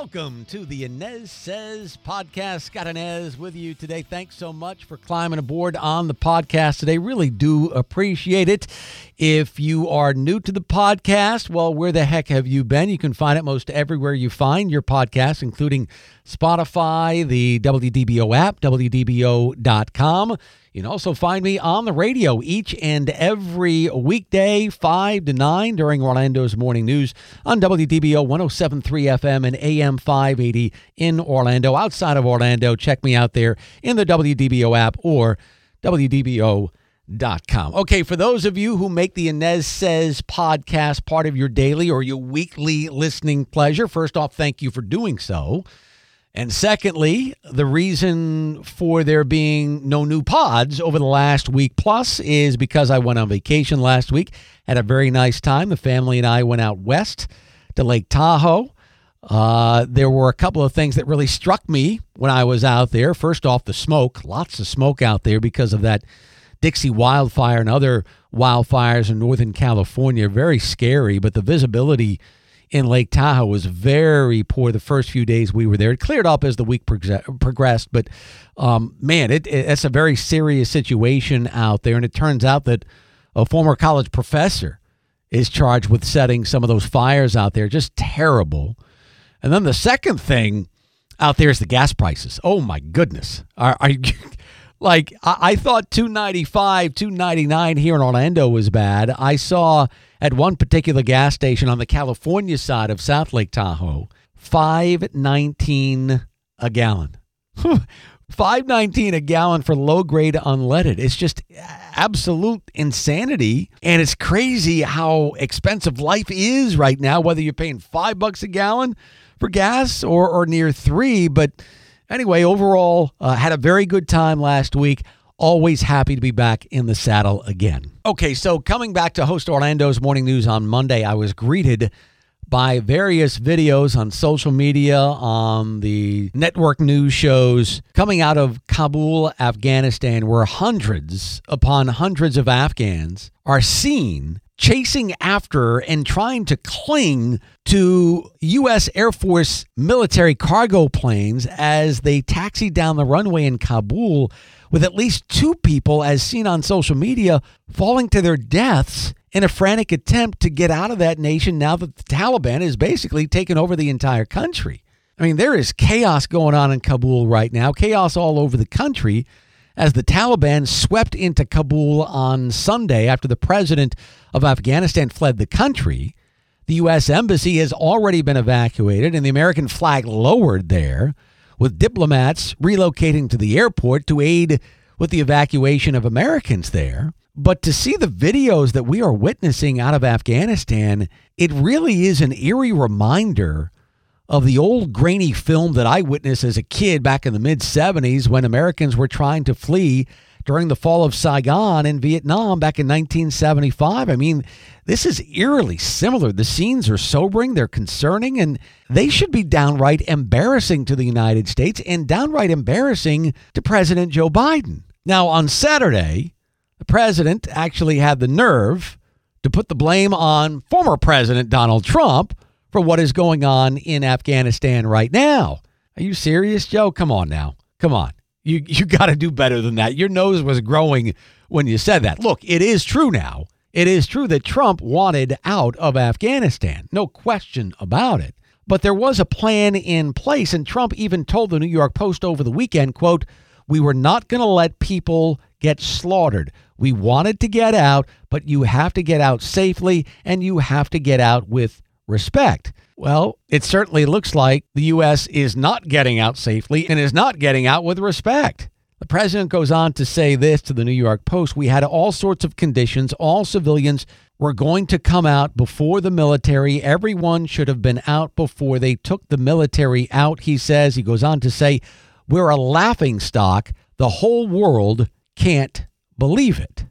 Welcome to the Anez Sez podcast. Scott Anez with you today. Thanks so much for climbing aboard on the podcast today. Really do appreciate it. If you are new to the podcast, well, where the heck have you been? You can find it most everywhere you find your podcast, including Spotify, the WDBO app, WDBO.com. You can also find me on the radio each and every weekday, 5 to 9 during Orlando's morning news on WDBO 1073 FM and AM 580 in Orlando. Outside of Orlando, check me out there in the WDBO app or WDBO.com. Okay, for those of you who make the Anez Sez podcast part of your daily or your weekly listening pleasure, first off, thank you for doing so. And secondly, the reason for there being no new pods over the last week plus is because I went on vacation last week, had a very nice time. The family and I went out west to Lake Tahoe. Uh, there were a couple of things that really struck me when I was out there. First off, the smoke, lots of smoke out there because of that Dixie wildfire and other wildfires in Northern California. Very scary, but the visibility in Lake Tahoe was very poor the first few days we were there. It cleared up as the week prog- progressed, but um, man, it, it, it's a very serious situation out there. And it turns out that a former college professor is charged with setting some of those fires out there. Just terrible. And then the second thing out there is the gas prices. Oh my goodness. Are, are you, like I, I thought 295, 299 here in Orlando was bad. I saw at one particular gas station on the California side of South Lake Tahoe, 519 a gallon. 519 a gallon for low grade unleaded. It's just absolute insanity. And it's crazy how expensive life is right now, whether you're paying five bucks a gallon for gas or, or near three. But anyway, overall, uh, had a very good time last week. Always happy to be back in the saddle again. Okay, so coming back to host Orlando's morning news on Monday, I was greeted by various videos on social media, on the network news shows coming out of Kabul, Afghanistan, where hundreds upon hundreds of Afghans are seen chasing after and trying to cling to U.S. Air Force military cargo planes as they taxi down the runway in Kabul, with at least two people, as seen on social media, falling to their deaths in a frantic attempt to get out of that nation now that the Taliban has basically taken over the entire country. I mean, there is chaos going on in Kabul right now, chaos all over the country as the Taliban swept into Kabul on Sunday after the president of Afghanistan fled the country. The U.S. Embassy has already been evacuated and the American flag lowered there, with diplomats relocating to the airport to aid with the evacuation of Americans there. But to see the videos that we are witnessing out of Afghanistan, it really is an eerie reminder of the old grainy film that I witnessed as a kid back in the mid 70s when Americans were trying to flee during the fall of Saigon in Vietnam back in 1975. I mean, this is eerily similar. The scenes are sobering, they're concerning, and they should be downright embarrassing to the United States and downright embarrassing to President Joe Biden. Now, on Saturday, the president actually had the nerve to put the blame on former President Donald Trump for what is going on in Afghanistan right now. Are you serious, Joe? Come on now. Come on. You you got to do better than that. Your nose was growing when you said that. Look, it is true now. It is true that Trump wanted out of Afghanistan. No question about it. But there was a plan in place and Trump even told the New York Post over the weekend, quote, "We were not going to let people get slaughtered. We wanted to get out, but you have to get out safely and you have to get out with respect. Well, it certainly looks like the U.S. is not getting out safely and is not getting out with respect. The president goes on to say this to the New York Post We had all sorts of conditions. All civilians were going to come out before the military. Everyone should have been out before they took the military out, he says. He goes on to say, we're a laughing stock. The whole world can't believe it.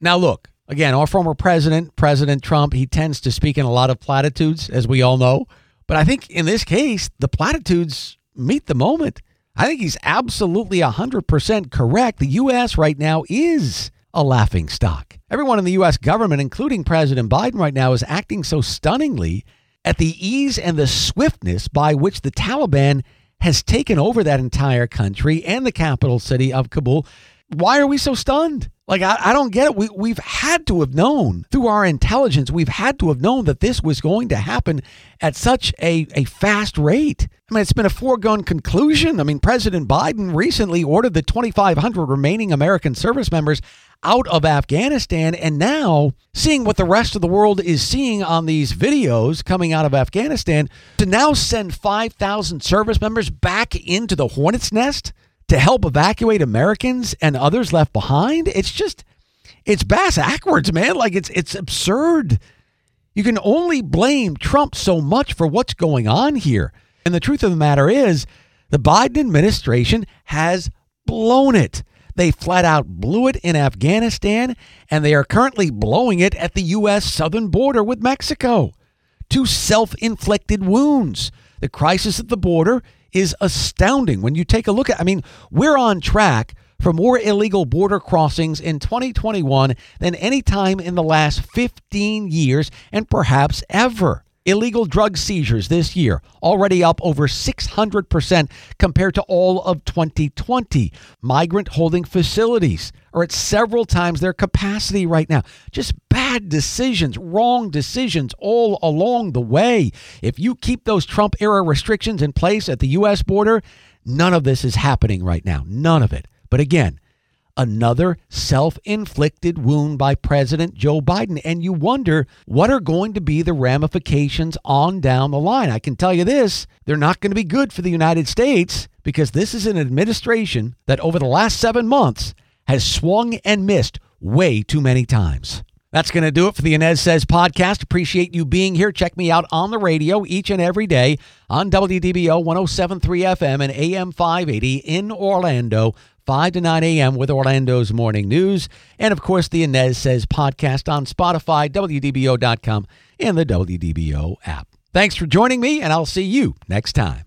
Now, look, again, our former president, President Trump, he tends to speak in a lot of platitudes, as we all know. But I think in this case, the platitudes meet the moment. I think he's absolutely 100% correct. The U.S. right now is a laughing stock. Everyone in the U.S. government, including President Biden right now, is acting so stunningly at the ease and the swiftness by which the Taliban has taken over that entire country and the capital city of Kabul. Why are we so stunned? Like, I, I don't get it. We, we've had to have known through our intelligence, we've had to have known that this was going to happen at such a, a fast rate. I mean, it's been a foregone conclusion. I mean, President Biden recently ordered the 2,500 remaining American service members out of Afghanistan. And now, seeing what the rest of the world is seeing on these videos coming out of Afghanistan, to now send 5,000 service members back into the hornet's nest to help evacuate Americans and others left behind, it's just, it's bass backwards, man. Like, it's, it's absurd. You can only blame Trump so much for what's going on here. And the truth of the matter is, the Biden administration has blown it. They flat out blew it in Afghanistan, and they are currently blowing it at the U.S. southern border with Mexico. Two self inflicted wounds. The crisis at the border is astounding when you take a look at I mean, we're on track for more illegal border crossings in 2021 than any time in the last 15 years and perhaps ever. Illegal drug seizures this year, already up over 600% compared to all of 2020. Migrant holding facilities are at several times their capacity right now. Just bad decisions, wrong decisions all along the way. If you keep those Trump era restrictions in place at the U.S. border, none of this is happening right now. None of it. But again, another self inflicted wound by President Joe Biden. And you wonder what are going to be the ramifications on down the line. I can tell you this they're not going to be good for the United States because this is an administration that over the last seven months has swung and missed way too many times. That's going to do it for the Anez Sez podcast. Appreciate you being here. Check me out on the radio each and every day on WDBO 1073 FM and AM 580 in Orlando. 5 to 9 a.m. with Orlando's Morning News. And of course, the Anez Sez podcast on Spotify, WDBO.com, and the WDBO app. Thanks for joining me, and I'll see you next time.